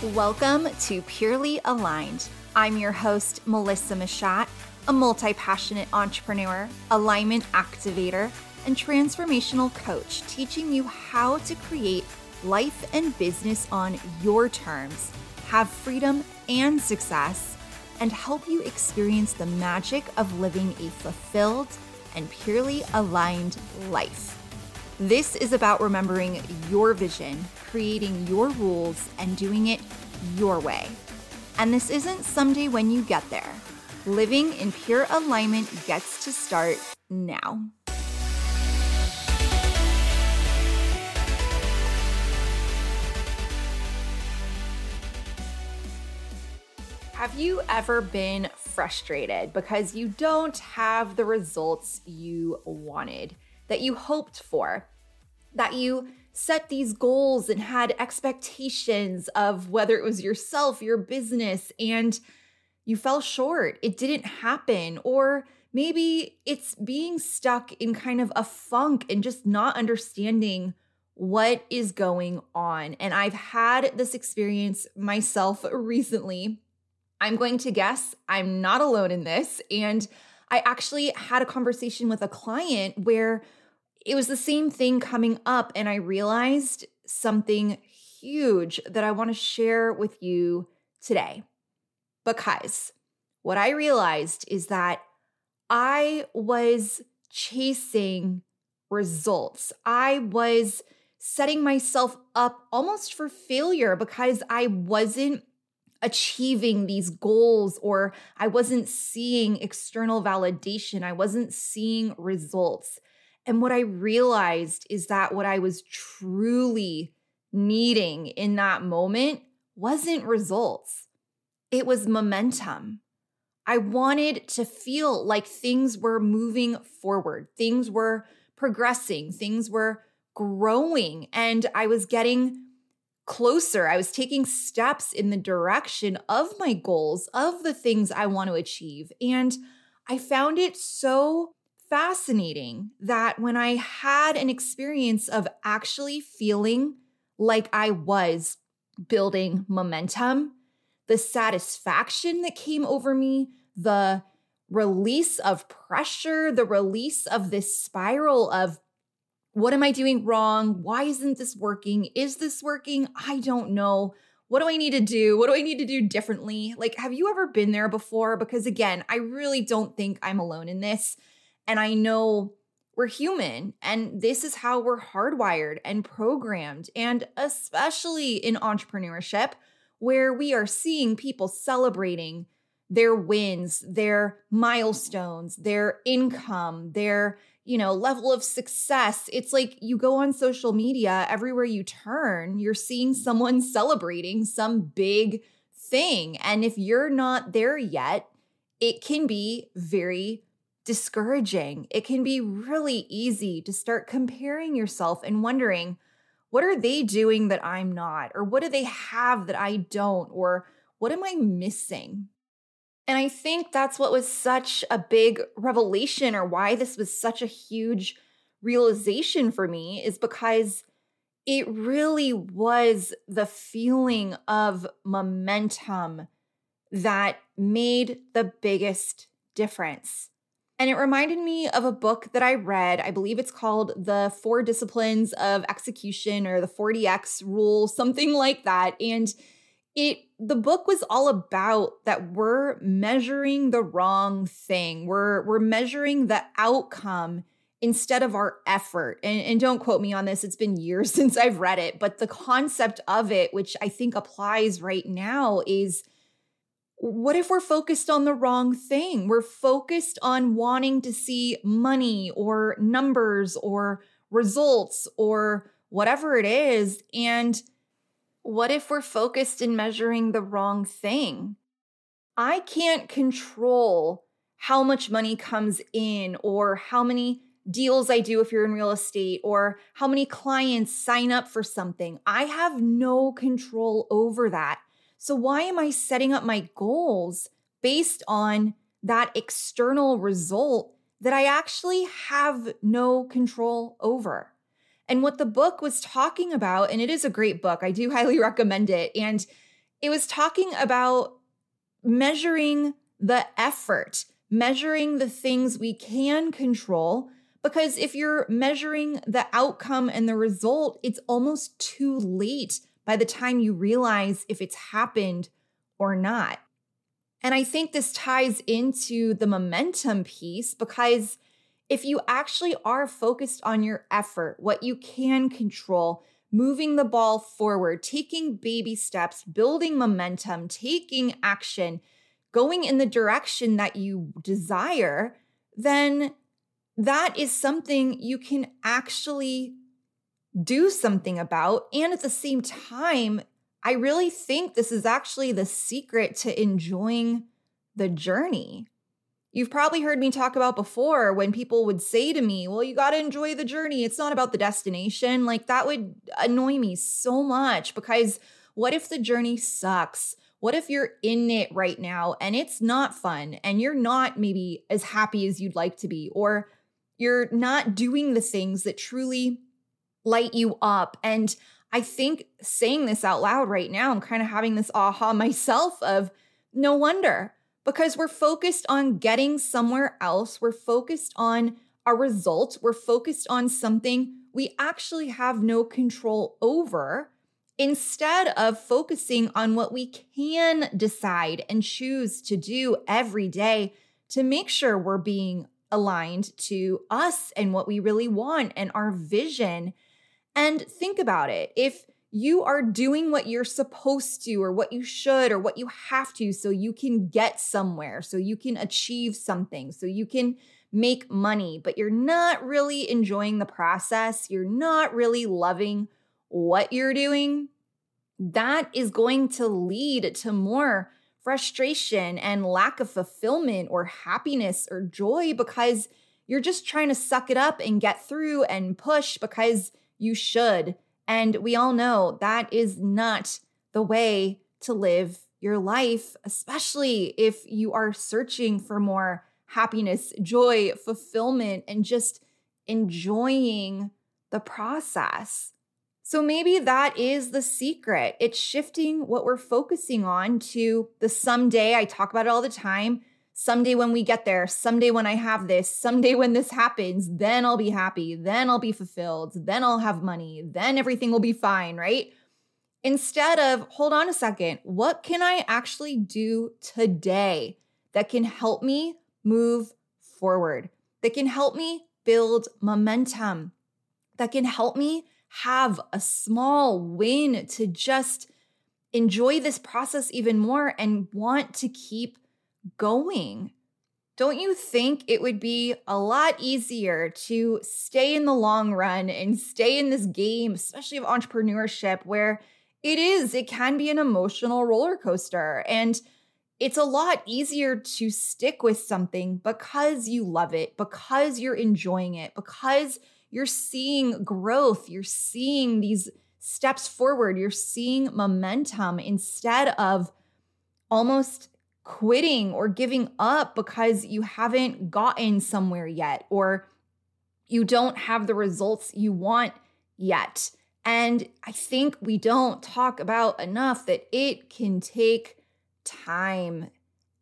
Welcome to Purely Aligned. I'm your host, Melissa Machat, a multi passionate entrepreneur, alignment activator, and transformational coach, teaching you how to create life and business on your terms, have freedom and success, and help you experience the magic of living a fulfilled and purely aligned life. This is about remembering your vision, creating your rules, and doing it your way. And this isn't someday when you get there. Living in pure alignment gets to start now. Have you ever been frustrated because you don't have the results you wanted? That you hoped for, that you set these goals and had expectations of whether it was yourself, your business, and you fell short. It didn't happen. Or maybe it's being stuck in kind of a funk and just not understanding what is going on. And I've had this experience myself recently. I'm going to guess I'm not alone in this. And I actually had a conversation with a client where it was the same thing coming up, and I realized something huge that I want to share with you today. Because what I realized is that I was chasing results. I was setting myself up almost for failure because I wasn't achieving these goals or I wasn't seeing external validation. I wasn't seeing results. And what I realized is that what I was truly needing in that moment wasn't results, it was momentum. I wanted to feel like things were moving forward, things were progressing, things were growing, and I was getting closer. I was taking steps in the direction of my goals, of the things I want to achieve. And I found it so fascinating that when I had an experience of actually feeling like I was building momentum, the satisfaction that came over me, the release of pressure, the release of this spiral of what am I doing wrong? Why isn't this working? Is this working? I don't know. What do I need to do? What do I need to do differently? Like, have you ever been there before? Because again, I really don't think I'm alone in this. And I know we're human and this is how we're hardwired and programmed. And especially in entrepreneurship, where we are seeing people celebrating their wins, their milestones, their income, their, you know, level of success. It's like you go on social media, everywhere you turn, you're seeing someone celebrating some big thing. And if you're not there yet, it can be very discouraging. It can be really easy to start comparing yourself and wondering, what are they doing that I'm not? Or what do they have that I don't? Or what am I missing? And I think that's what was such a big revelation, or why this was such a huge realization for me, is because it really was the feeling of momentum that made the biggest difference. And it reminded me of a book that I read. I believe it's called The Four Disciplines of Execution or the 40X Rule, something like that. And it the book was all about that we're measuring the wrong thing. We're we're measuring the outcome instead of our effort. And, and don't quote me on this, it's been years since I've read it, but the concept of it, which I think applies right now, is what if we're focused on the wrong thing? We're focused on wanting to see money or numbers or results or whatever it is. And what if we're focused in measuring the wrong thing? I can't control how much money comes in or how many deals I do if you're in real estate or how many clients sign up for something. I have no control over that. So, why am I setting up my goals based on that external result that I actually have no control over? And what the book was talking about, and it is a great book, I do highly recommend it. And it was talking about measuring the effort, measuring the things we can control. Because if you're measuring the outcome and the result, it's almost too late by the time you realize if it's happened or not. And I think this ties into the momentum piece because if you actually are focused on your effort, what you can control, moving the ball forward, taking baby steps, building momentum, taking action, going in the direction that you desire, then that is something you can actually do something about. And at the same time, I really think this is actually the secret to enjoying the journey. You've probably heard me talk about before when people would say to me, Well, you got to enjoy the journey. It's not about the destination. Like that would annoy me so much because what if the journey sucks? What if you're in it right now and it's not fun and you're not maybe as happy as you'd like to be, or you're not doing the things that truly light you up? And I think saying this out loud right now, I'm kind of having this aha myself of no wonder because we're focused on getting somewhere else. We're focused on a result. We're focused on something we actually have no control over instead of focusing on what we can decide and choose to do every day to make sure we're being aligned to us and what we really want and our vision. And think about it. If you are doing what you're supposed to, or what you should, or what you have to, so you can get somewhere, so you can achieve something, so you can make money, but you're not really enjoying the process, you're not really loving what you're doing, that is going to lead to more frustration and lack of fulfillment or happiness or joy because you're just trying to suck it up and get through and push because you should. And we all know that is not the way to live your life, especially if you are searching for more happiness, joy, fulfillment, and just enjoying the process. So maybe that is the secret. It's shifting what we're focusing on to the someday. I talk about it all the time. Someday when we get there, someday when I have this, someday when this happens, then I'll be happy, then I'll be fulfilled, then I'll have money, then everything will be fine, right? Instead of, hold on a second, what can I actually do today that can help me move forward, that can help me build momentum, that can help me have a small win to just enjoy this process even more and want to keep going. Don't you think it would be a lot easier to stay in the long run and stay in this game, especially of entrepreneurship, where it is, it can be an emotional roller coaster. And it's a lot easier to stick with something because you love it, because you're enjoying it, because you're seeing growth, you're seeing these steps forward, you're seeing momentum instead of almost quitting or giving up because you haven't gotten somewhere yet or you don't have the results you want yet. And I think we don't talk about enough that it can take time.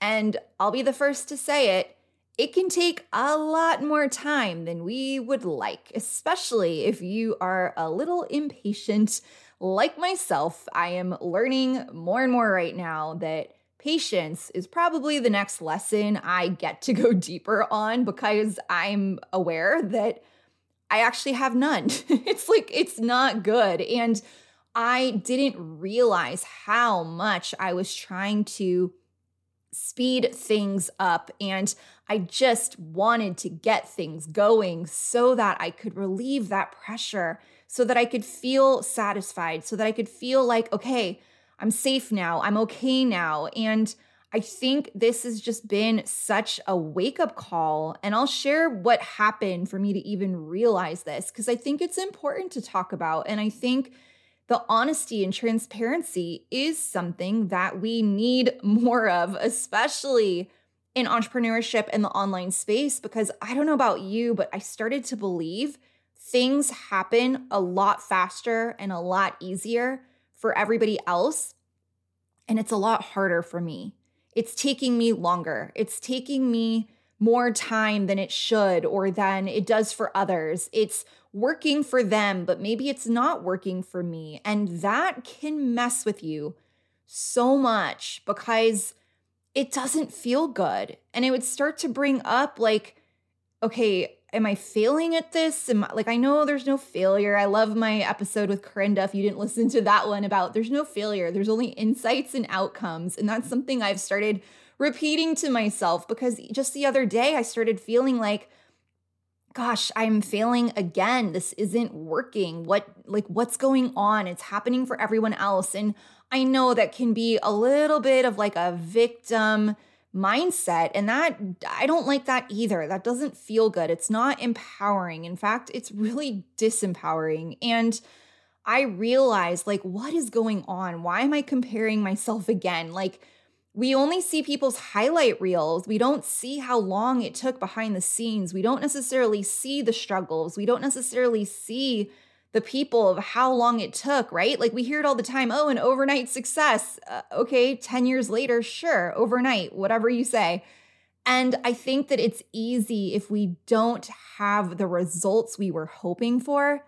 And I'll be the first to say it it can take a lot more time than we would like, especially if you are a little impatient like myself. I am learning more and more right now that patience is probably the next lesson I get to go deeper on because I'm aware that I actually have none. it's like, it's not good. And I didn't realize how much I was trying to speed things up. And I just wanted to get things going so that I could relieve that pressure, so that I could feel satisfied, so that I could feel like, okay, I'm safe now, I'm okay now. And I think this has just been such a wake up call. And I'll share what happened for me to even realize this because I think it's important to talk about. And I think the honesty and transparency is something that we need more of, especially in entrepreneurship and the online space. Because I don't know about you, but I started to believe things happen a lot faster and a lot easier for everybody else. And it's a lot harder for me. It's taking me longer. It's taking me more time than it should or than it does for others. It's working for them, but maybe it's not working for me. And that can mess with you so much because it doesn't feel good. And it would start to bring up, like, okay, am I failing at this? Am I, like I know there's no failure. I love my episode with Corinda. If you didn't listen to that one about there's no failure, there's only insights and outcomes. And that's something I've started repeating to myself because just the other day I started feeling like gosh, I'm failing again. This isn't working. What like what's going on? It's happening for everyone else and I know that can be a little bit of like a victim mindset. And that, I don't like that either. That doesn't feel good. It's not empowering. In fact, it's really disempowering. And I realized, like, what is going on? Why am I comparing myself again? Like, we only see people's highlight reels. We don't see how long it took behind the scenes. We don't necessarily see the struggles. We don't necessarily see the people of how long it took, right? Like we hear it all the time. Oh, an overnight success. Uh, okay, 10 years later, sure, overnight, whatever you say. And I think that it's easy if we don't have the results we were hoping for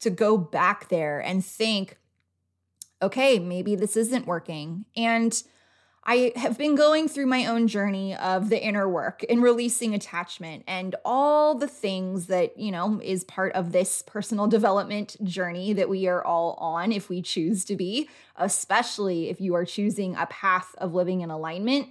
to go back there and think, okay, maybe this isn't working. And I have been going through my own journey of the inner work and releasing attachment and all the things that, you know, is part of this personal development journey that we are all on if we choose to be, especially if you are choosing a path of living in alignment.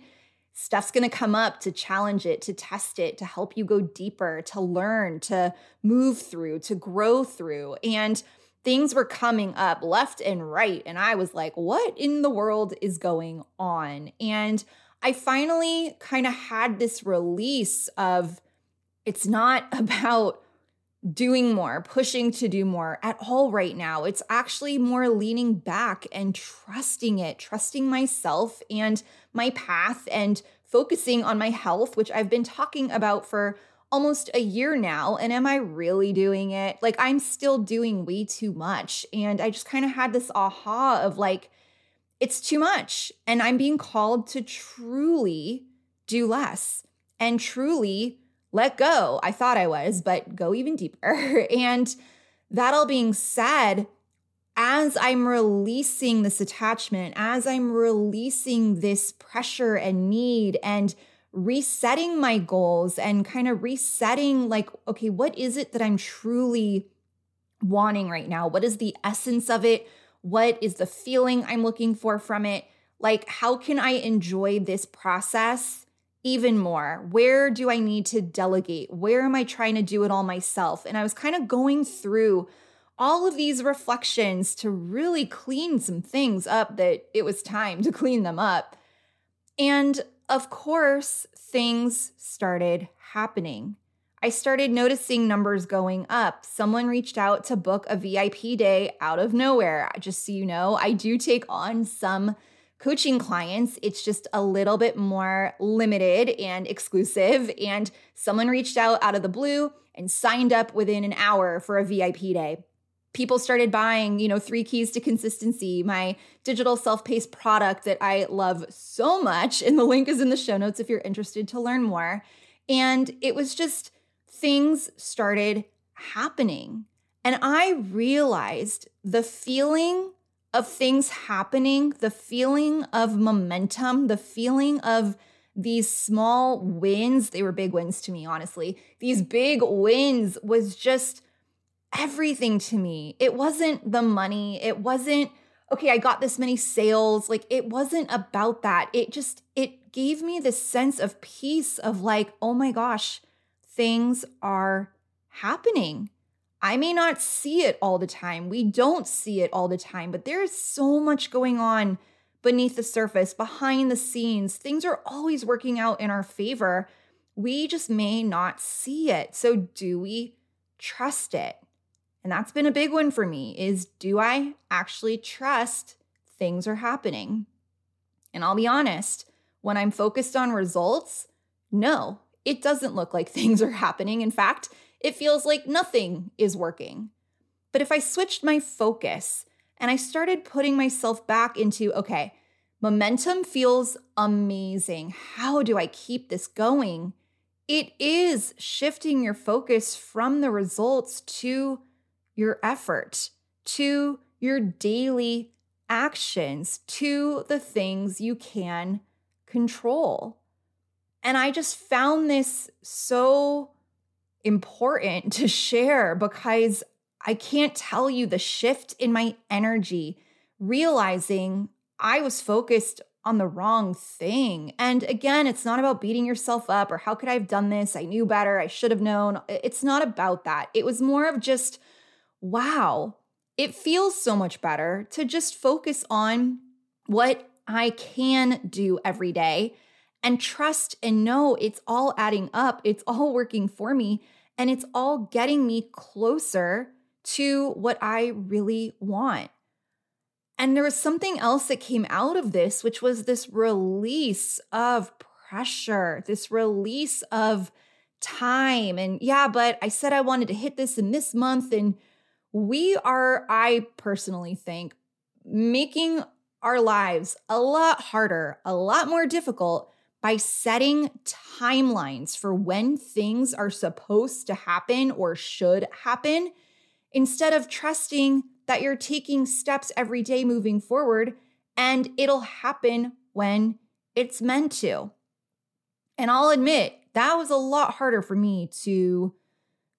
Stuff's going to come up to challenge it, to test it, to help you go deeper, to learn, to move through, to grow through. And things were coming up left and right. And I was like, what in the world is going on? And I finally kind of had this release of it's not about doing more, pushing to do more at all right now. It's actually more leaning back and trusting it, trusting myself and my path and focusing on my health, which I've been talking about for almost a year now. And am I really doing it? Like, I'm still doing way too much. And I just kind of had this aha of like, it's too much. And I'm being called to truly do less and truly let go. I thought I was, but go even deeper. and that all being said, as I'm releasing this attachment, as I'm releasing this pressure and need and resetting my goals and kind of resetting, like, okay, what is it that I'm truly wanting right now? What is the essence of it? What is the feeling I'm looking for from it? Like, how can I enjoy this process even more? Where do I need to delegate? Where am I trying to do it all myself? And I was kind of going through all of these reflections to really clean some things up that it was time to clean them up. And of course, things started happening. I started noticing numbers going up. Someone reached out to book a VIP day out of nowhere. Just so you know, I do take on some coaching clients. It's just a little bit more limited and exclusive. And someone reached out out of the blue and signed up within an hour for a VIP day people started buying, you know, three keys to consistency, my digital self-paced product that I love so much. And the link is in the show notes if you're interested to learn more. And it was just things started happening. And I realized the feeling of things happening, the feeling of momentum, the feeling of these small wins, they were big wins to me, honestly. These big wins was just everything to me. It wasn't the money. It wasn't, okay, I got this many sales. Like, it wasn't about that. It just, it gave me this sense of peace of like, oh my gosh, things are happening. I may not see it all the time. We don't see it all the time, but there is so much going on beneath the surface, behind the scenes. Things are always working out in our favor. We just may not see it. So, do we trust it? And that's been a big one for me is do I actually trust things are happening? And I'll be honest, when I'm focused on results, no, it doesn't look like things are happening. In fact, it feels like nothing is working. But if I switched my focus and I started putting myself back into, okay, Momentum feels amazing. How do I keep this going? It is shifting your focus from the results to your effort, to your daily actions, to the things you can control. And I just found this so important to share because I can't tell you the shift in my energy, realizing I was focused on the wrong thing. And again, it's not about beating yourself up or how could I have done this? I knew better. I should have known. It's not about that. It was more of just, wow, it feels so much better to just focus on what I can do every day and trust and know it's all adding up. It's all working for me and it's all getting me closer to what I really want. And there was something else that came out of this, which was this release of pressure, this release of time. And yeah, but I said I wanted to hit this in this month. And we are, I personally think, making our lives a lot harder, a lot more difficult by setting timelines for when things are supposed to happen or should happen instead of trusting that you're taking steps every day moving forward and it'll happen when it's meant to. And I'll admit, that was a lot harder for me to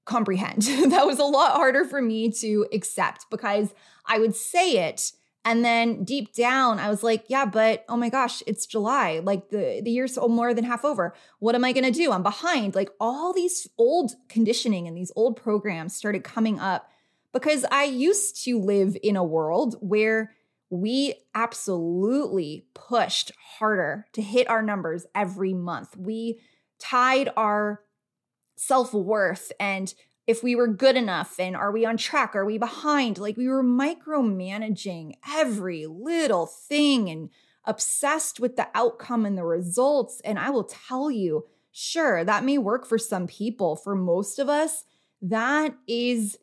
comprehend. that was a lot harder for me to accept because I would say it and then deep down, I was like, yeah, but oh my gosh, it's July. Like the, the year's more than half over. What am I going to do? I'm behind. Like all these old conditioning and these old programs started coming up because I used to live in a world where we absolutely pushed harder to hit our numbers every month. We tied our self worth and if we were good enough and are we on track? Are we behind? Like we were micromanaging every little thing and obsessed with the outcome and the results. And I will tell you, sure, that may work for some people. For most of us, that is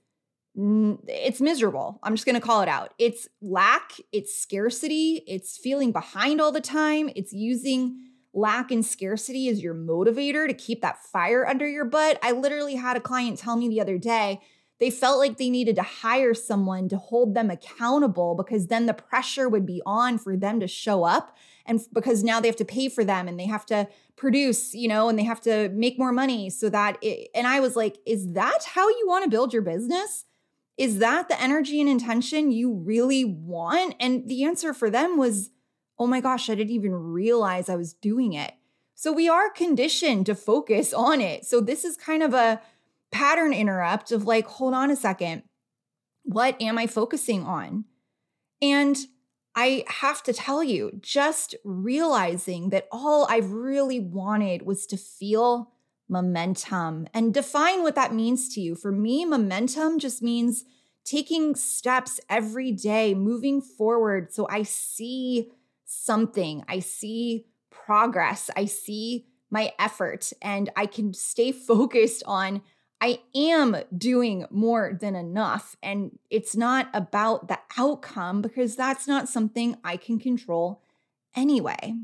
it's miserable. I'm just going to call it out. It's lack, it's scarcity, it's feeling behind all the time, it's using lack and scarcity is your motivator to keep that fire under your butt. I literally had a client tell me the other day they felt like they needed to hire someone to hold them accountable because then the pressure would be on for them to show up and because now they have to pay for them and they have to produce you know and they have to make more money. So that it, and i was like is that how you want to build your business? Is that the energy and intention you really want? And the answer for them was oh my gosh, I didn't even realize I was doing it. So we are conditioned to focus on it. So this is kind of a pattern interrupt of like, hold on a second. What am I focusing on? And I have to tell you, just realizing that all I've really wanted was to feel momentum and define what that means to you. For me, momentum just means taking steps every day, moving forward. So I see something. I see progress. I see my effort and I can stay focused on I am doing more than enough. And it's not about the outcome because that's not something I can control anyway.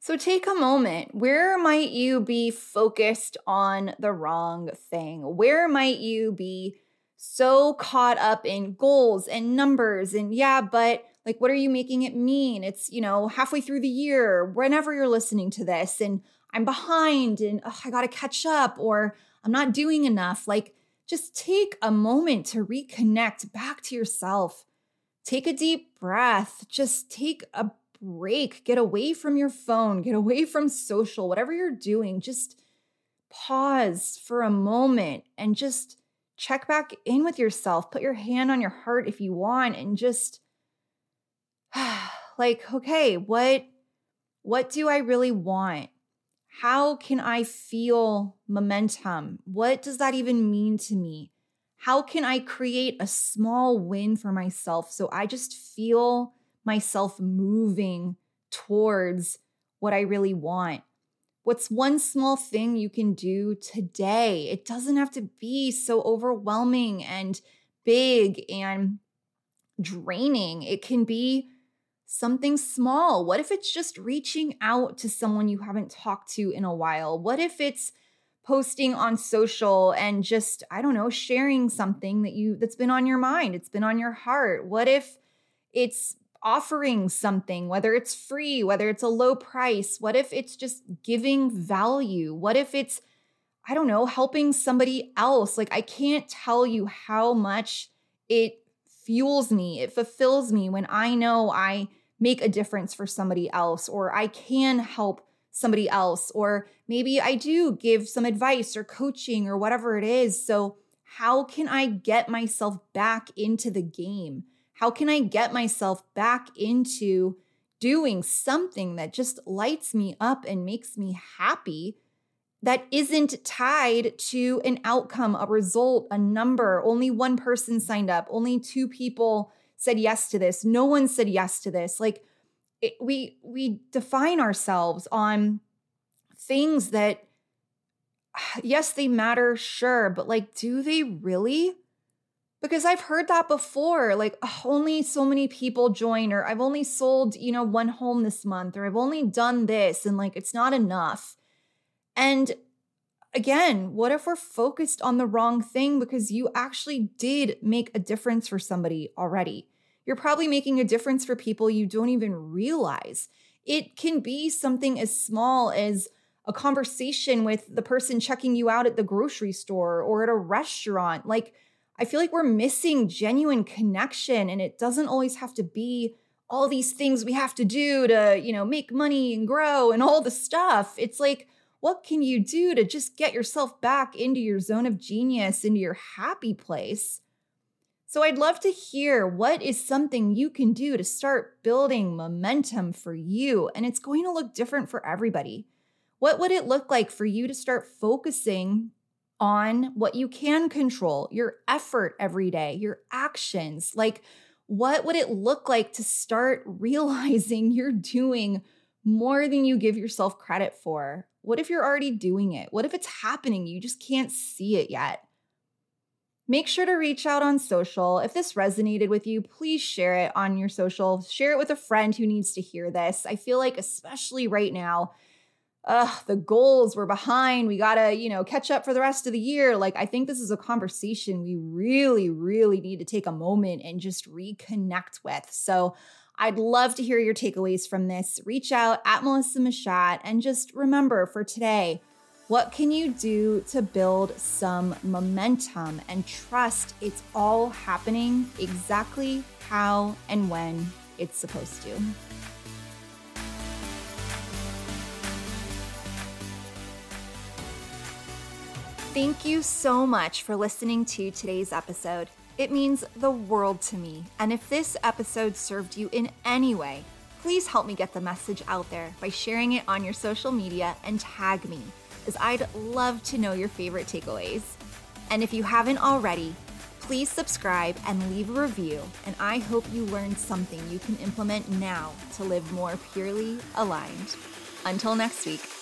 So take a moment. Where might you be focused on the wrong thing? Where might you be so caught up in goals and numbers and yeah, but like, what are you making it mean? It's, you know, halfway through the year, whenever you're listening to this, and I'm behind and oh, I got to catch up or I'm not doing enough. Like, just take a moment to reconnect back to yourself. Take a deep breath. Just take a break. Get away from your phone, get away from social, whatever you're doing. Just pause for a moment and just check back in with yourself. Put your hand on your heart if you want and just like, okay, what what do I really want? How can I feel momentum? What does that even mean to me? How can I create a small win for myself so I just feel myself moving towards what I really want? What's one small thing you can do today? It doesn't have to be so overwhelming and big and draining. It can be something small? What if it's just reaching out to someone you haven't talked to in a while? What if it's posting on social and just I don't know, sharing something that you that's been on your mind, it's been on your heart? What if it's offering something, whether it's free, whether it's a low price? What if it's just giving value? What if it's I don't know, helping somebody else? Like I can't tell you how much it fuels me, it fulfills me when I know I make a difference for somebody else or I can help somebody else or maybe I do give some advice or coaching or whatever it is. So, how can I get myself back into the game? How can I get myself back into doing something that just lights me up and makes me happy that isn't tied to an outcome, a result, a number? Only one person signed up, only two people said yes to this. No one said yes to this. Like it, we we define ourselves on things that yes, they matter, sure, but like do they really? Because I've heard that before, like oh, only so many people join or I've only sold, you know, one home this month or I've only done this and like it's not enough. And again, what if we're focused on the wrong thing because you actually did make a difference for somebody already? You're probably making a difference for people you don't even realize. It can be something as small as a conversation with the person checking you out at the grocery store or at a restaurant. Like, I feel like we're missing genuine connection, and it doesn't always have to be all these things we have to do to, you know, make money and grow and all the stuff. It's like, what can you do to just get yourself back into your zone of genius, into your happy place? So I'd love to hear what is something you can do to start building momentum for you. And it's going to look different for everybody. What would it look like for you to start focusing on what you can control, your effort every day, your actions? Like, what would it look like to start realizing you're doing more than you give yourself credit for? What if you're already doing it? What if it's happening? You just can't see it yet. Make sure to reach out on social. If this resonated with you, please share it on your social. Share it with a friend who needs to hear this. I feel like, especially right now, uh, the goals we're behind. We gotta, you know, catch up for the rest of the year. Like, I think this is a conversation we really, really need to take a moment and just reconnect with. So, I'd love to hear your takeaways from this. Reach out at Melissa Machat and just remember for today, what can you do to build some momentum and trust it's all happening exactly how and when it's supposed to? Thank you so much for listening to today's episode. It means the world to me. And if this episode served you in any way, please help me get the message out there by sharing it on your social media and tag me as I'd love to know your favorite takeaways. And if you haven't already, please subscribe and leave a review. And I hope you learned something you can implement now to live more purely aligned. Until next week.